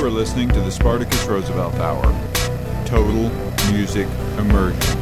You are listening to the Spartacus Roosevelt Hour. Total music immersion.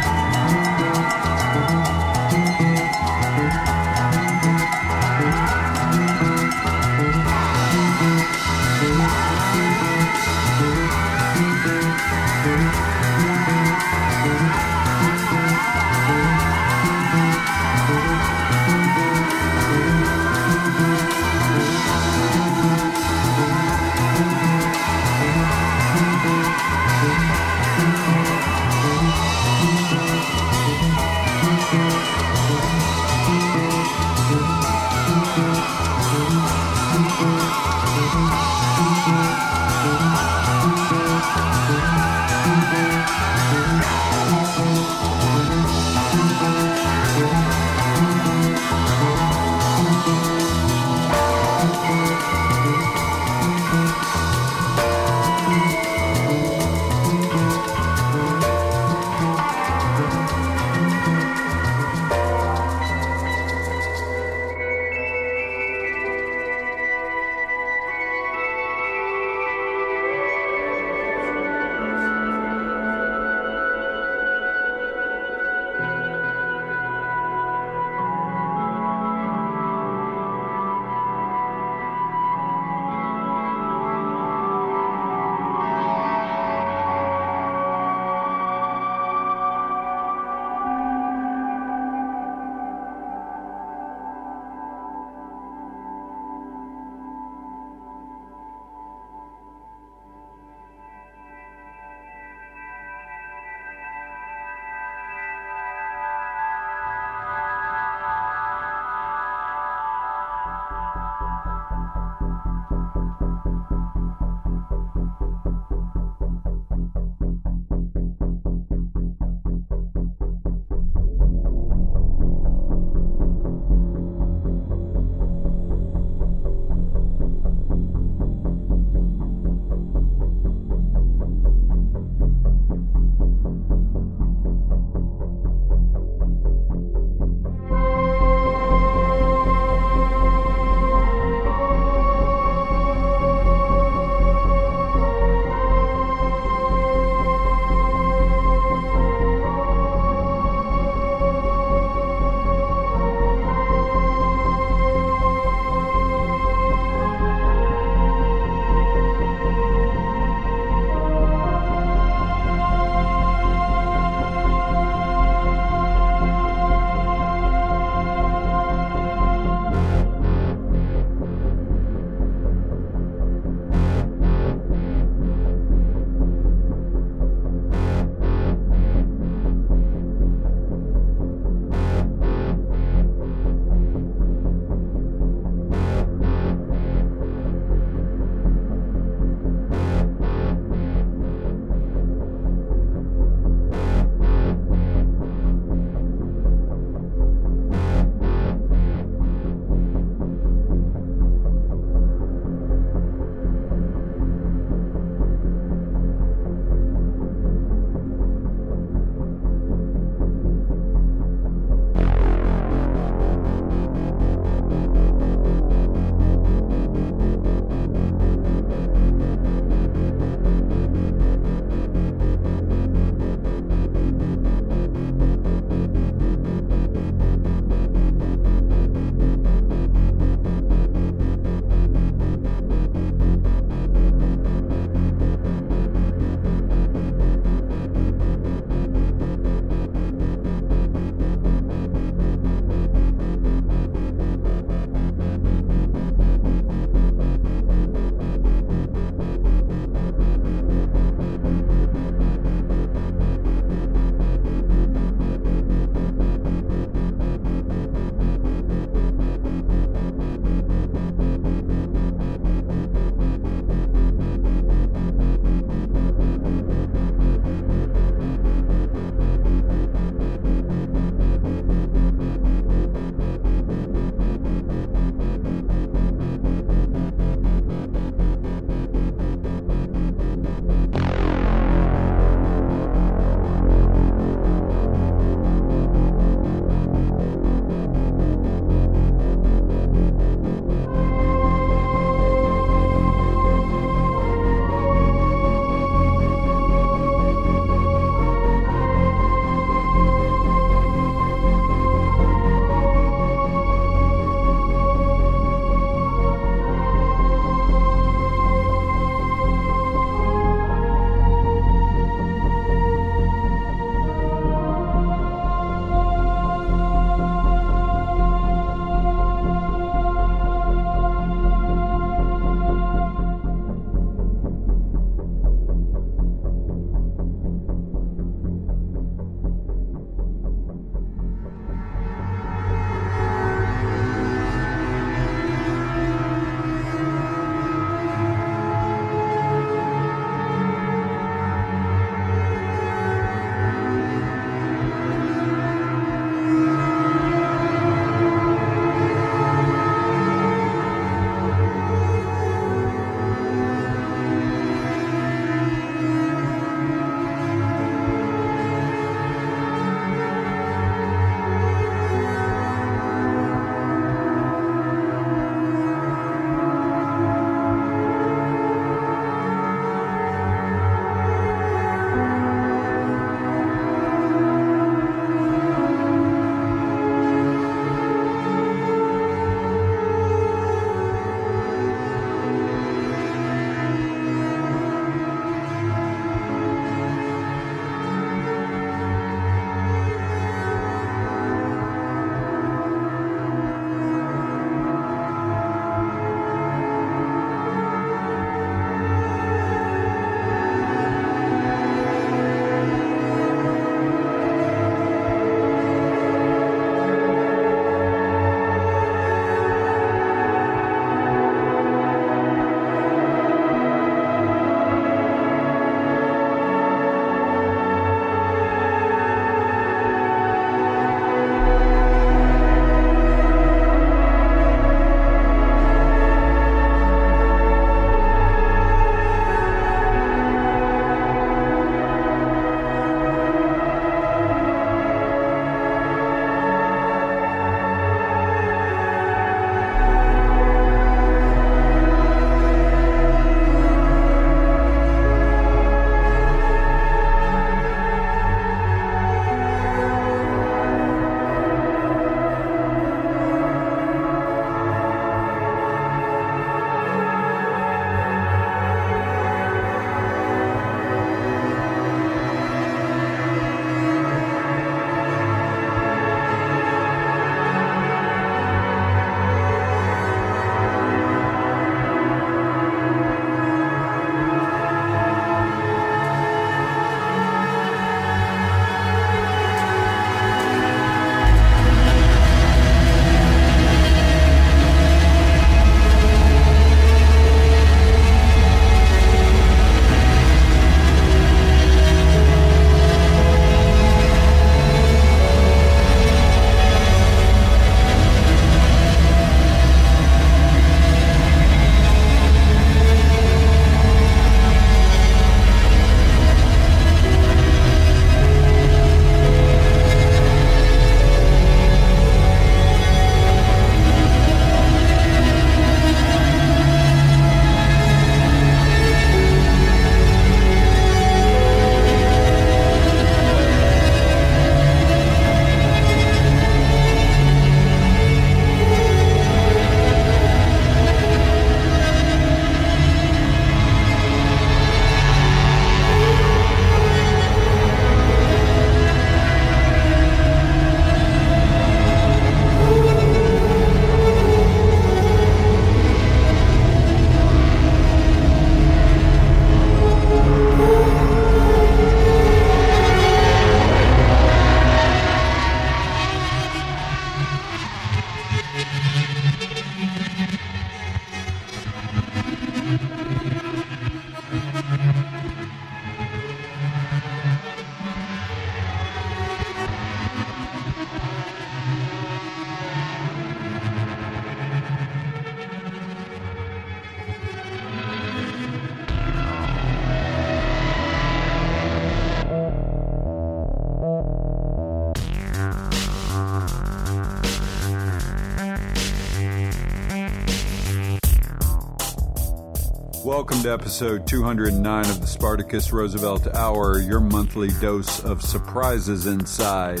Welcome to episode 209 of the Spartacus Roosevelt Hour, your monthly dose of surprises inside.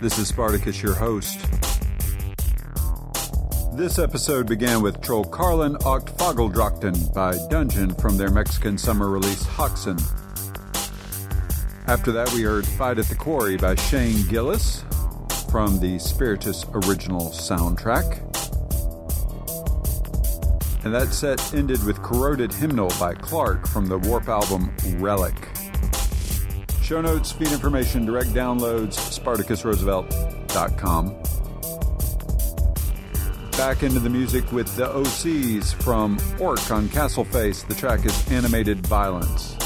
This is Spartacus, your host. This episode began with Troll Carlin Ocht Fageldrochten by Dungen from their Mexican summer release Haxen. After that, we heard Fight at the Quarry by Shane Gillis from the Spiritus original soundtrack. And that set ended with Corroded Hymnal by Clark from the Warp album Rellik. Show notes, feed information, direct downloads, SpartacusRoosevelt.com. Back into the music with the OCs from Orc on Castleface. The track is Animated Violence.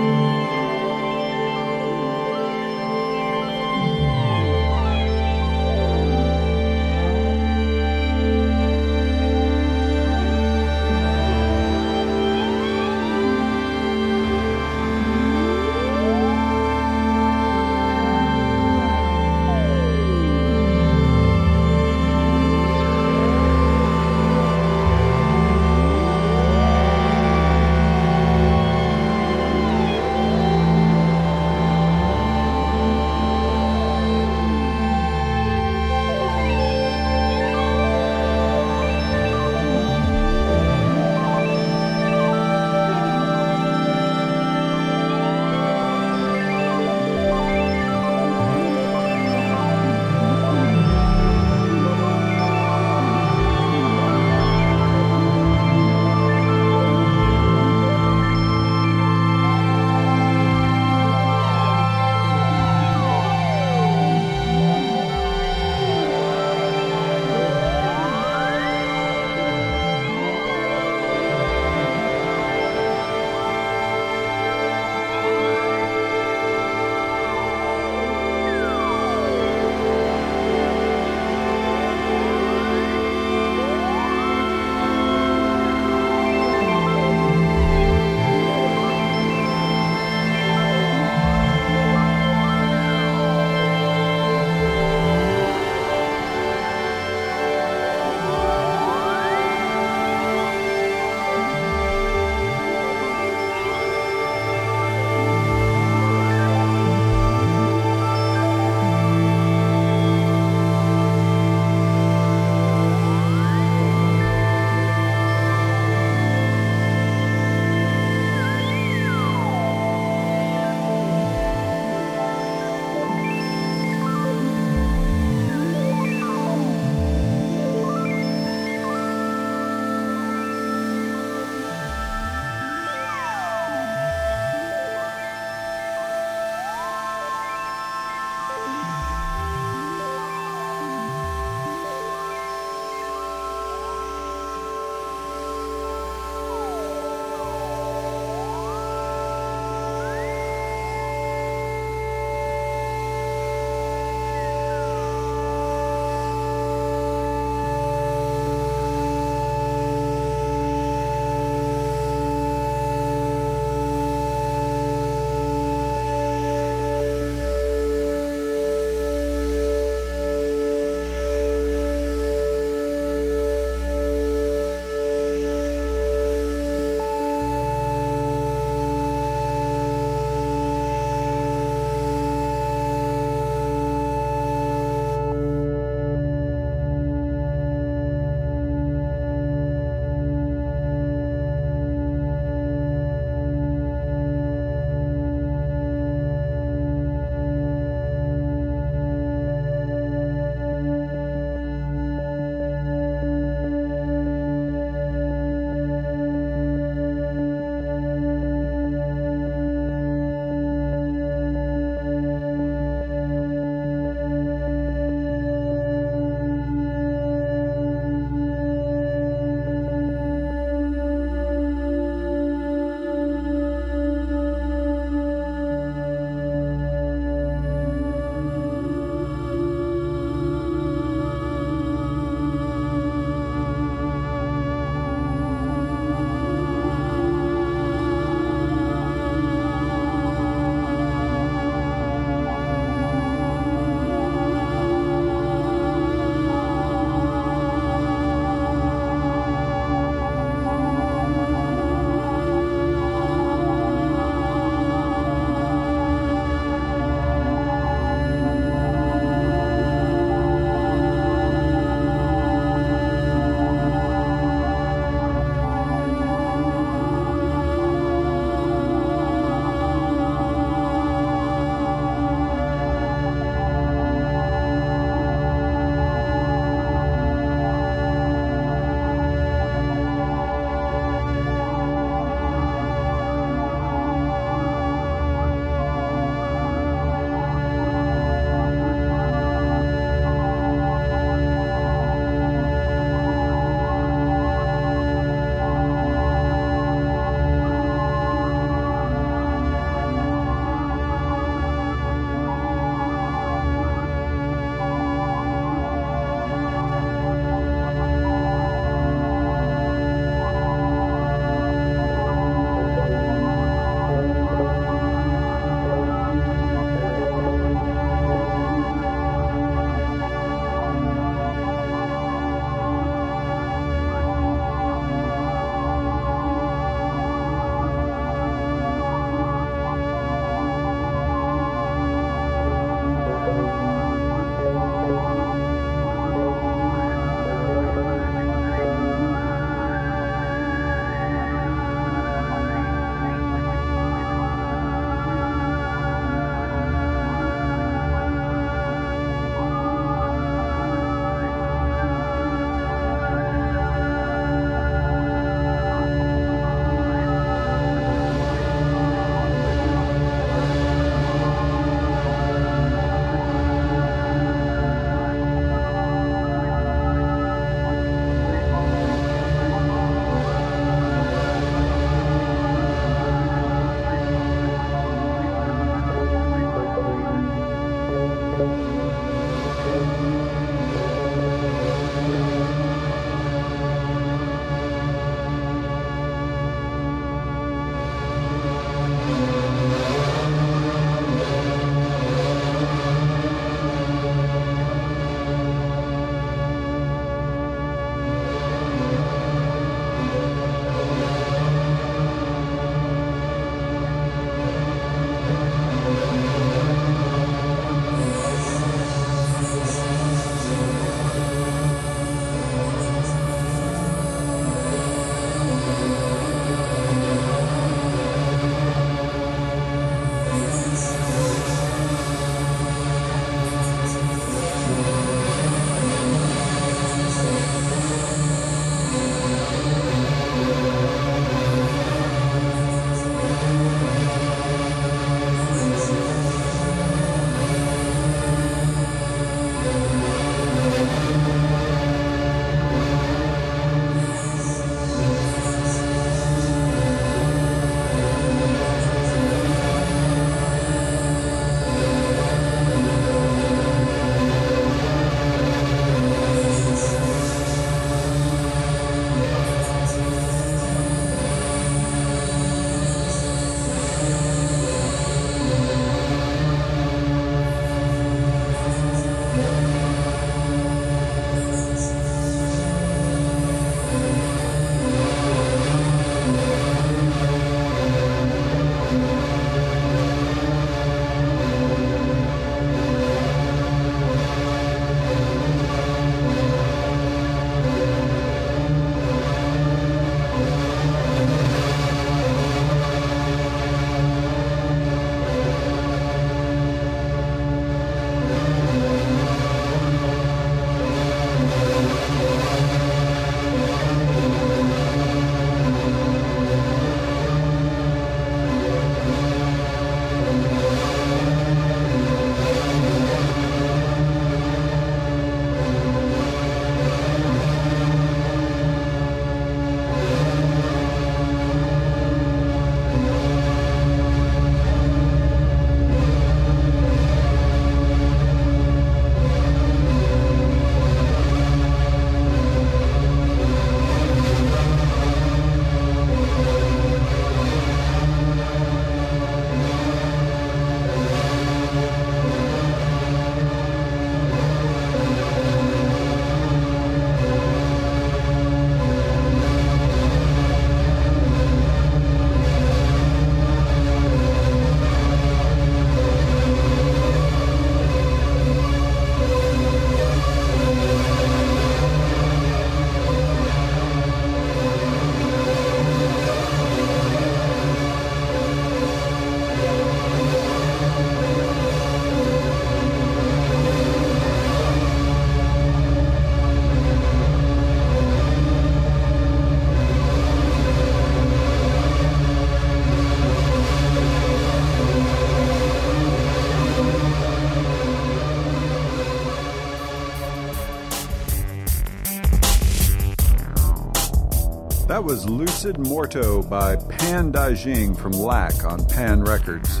That was Lucid Morto by Pan Daijing from Lack on Pan Records.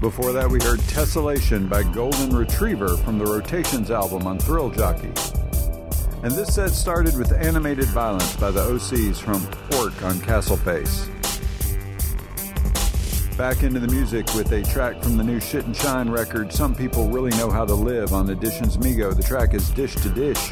Before that, we heard Tessellation by Golden Retriever from the Rotations album on Thrill Jockey. And this set started with Animated Violence by the OCs from Orc on Castle Face. Back into the music with a track from the new Shit and Shine record, Some People Really Know How to Live on Editions Mego. The track is Dish to Dish.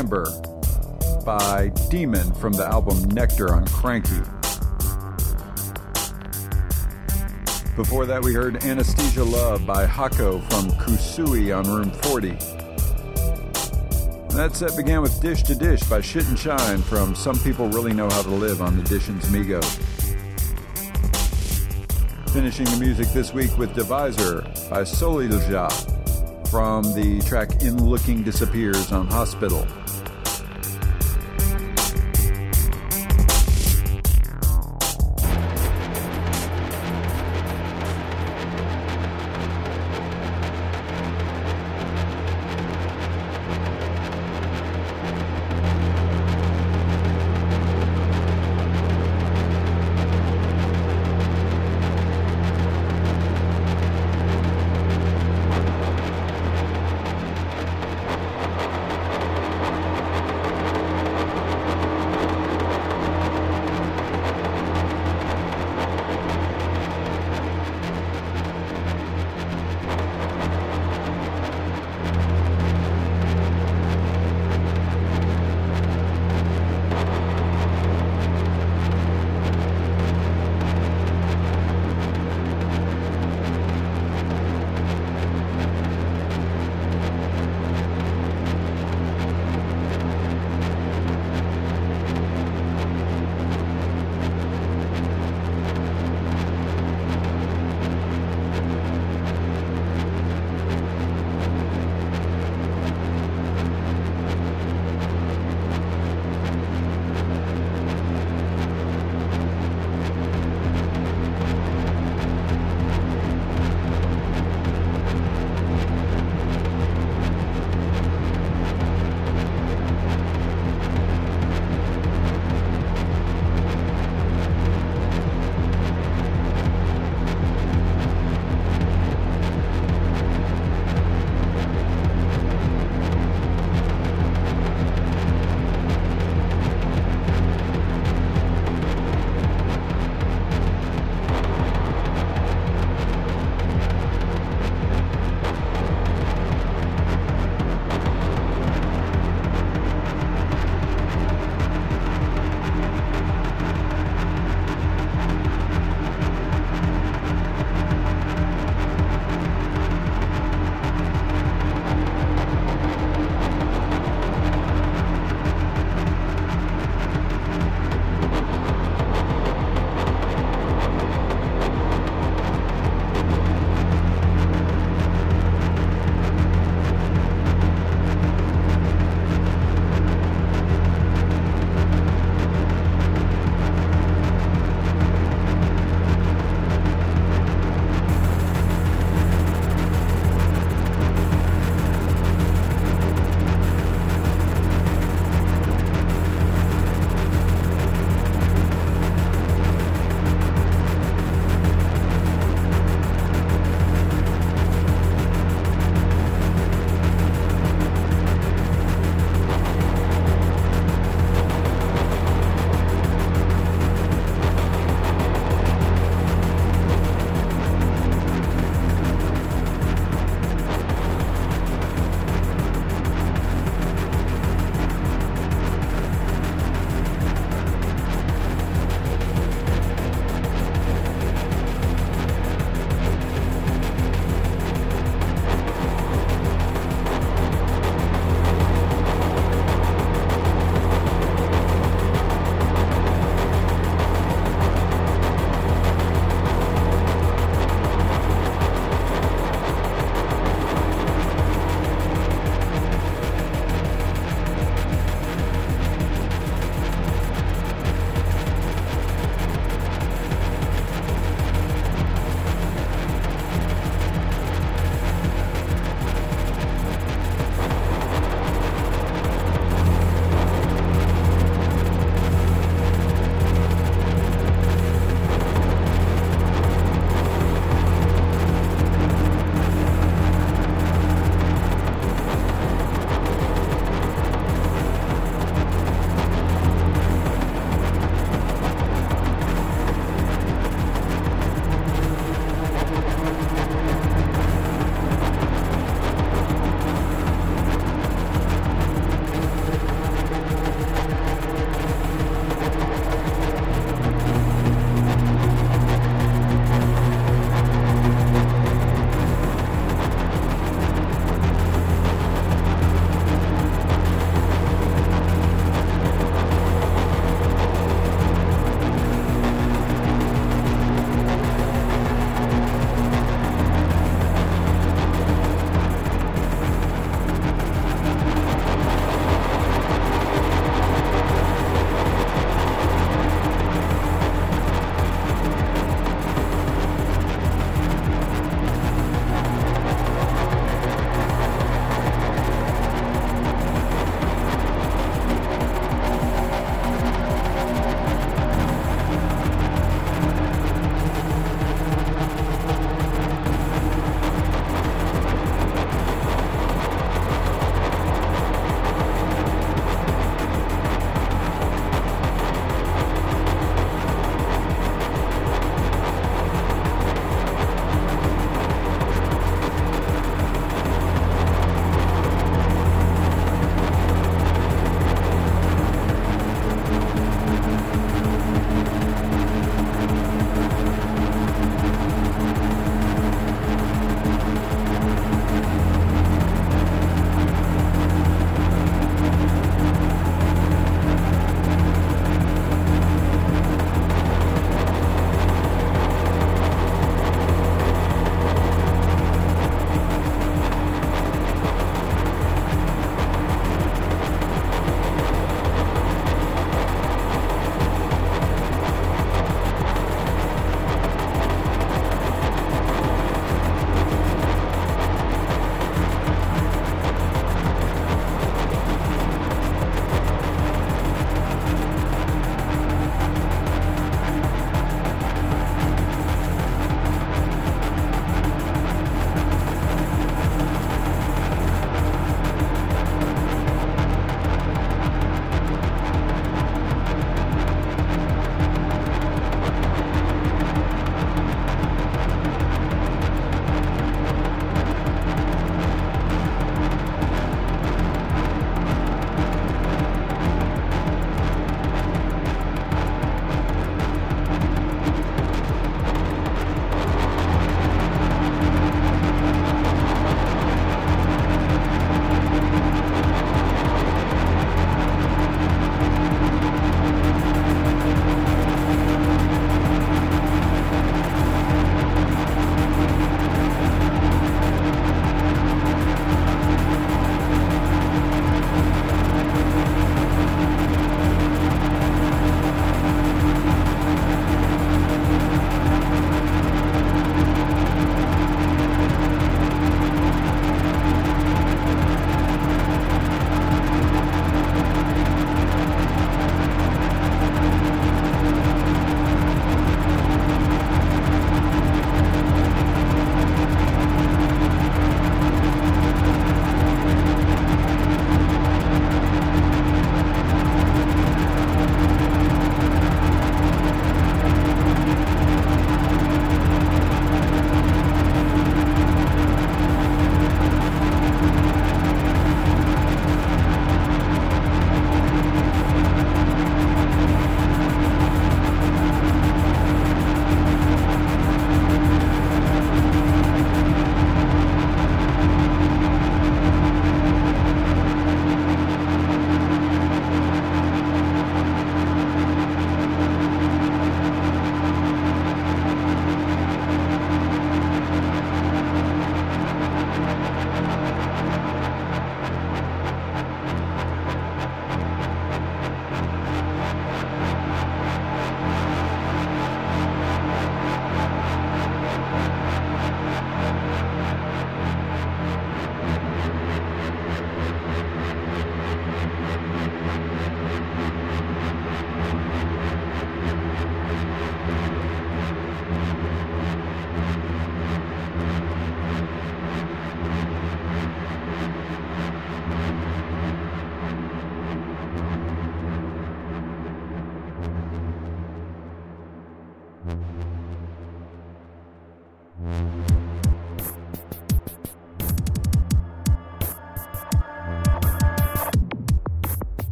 Ambur by Demen from the album Nektyr on Kranky. Before that, we heard Anesthesia Love by Haco from Qoosui on Room 40. That set began with Dish to Dish by Shit and Shine from Some People Really Know How to Live on Editions. Finishing the music this week with Divisor by Sollilja from the track In Looking Disappears on Hospital.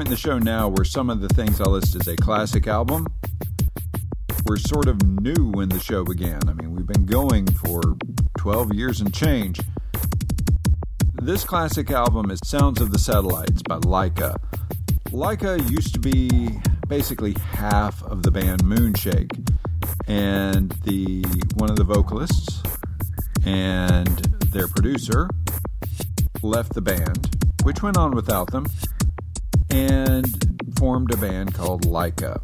Point in the show now where some of the things I list as a classic album were sort of new when the show began. I mean, we've been going for 12 years and change. This classic album is Sounds of the Satellites by Laika. Laika used to be basically half of the band Moonshake, and the one of the vocalists and their producer left the band, which went on without them, and formed a band called Laika.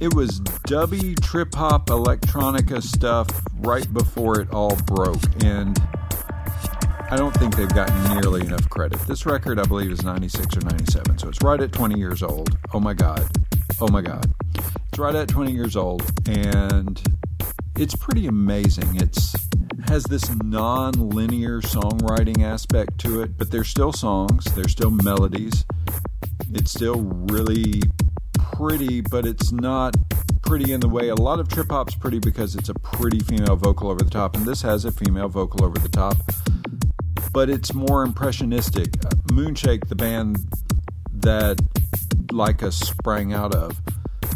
It was dubby, trip hop, electronica stuff right before it all broke, and I don't think they've gotten nearly enough credit. This record, I believe, is 96 or 97, so it's right at 20 years old. Oh my God. Oh my God. It's right at 20 years old, and it's pretty amazing. It's has this non-linear songwriting aspect to it, but there's still songs, there's still melodies. It's still really pretty, but it's not pretty in the way a lot of trip hop's pretty because it's a pretty female vocal over the top, and this has a female vocal over the top, but it's more impressionistic. Moonshake, the band that Laika sprang out of,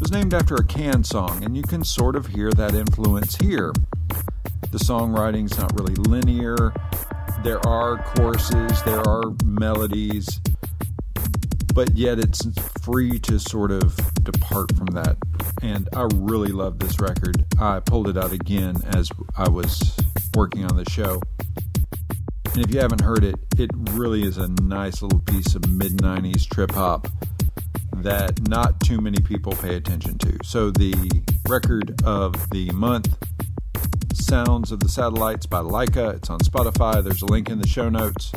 was named after a Can song, and you can sort of hear that influence here. The songwriting's not really linear. There are choruses, there are melodies, but yet it's free to sort of depart from that. And I really love this record. I pulled it out again as I was working on the show. And if you haven't heard it, it really is a nice little piece of mid 90s trip hop that not too many people pay attention to. So, the record of the month, Sounds of the Satellites by Laika, It's on Spotify. There's a link in the show notes.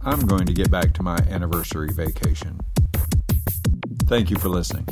I'm going to get back to my anniversary vacation. Thank you for listening.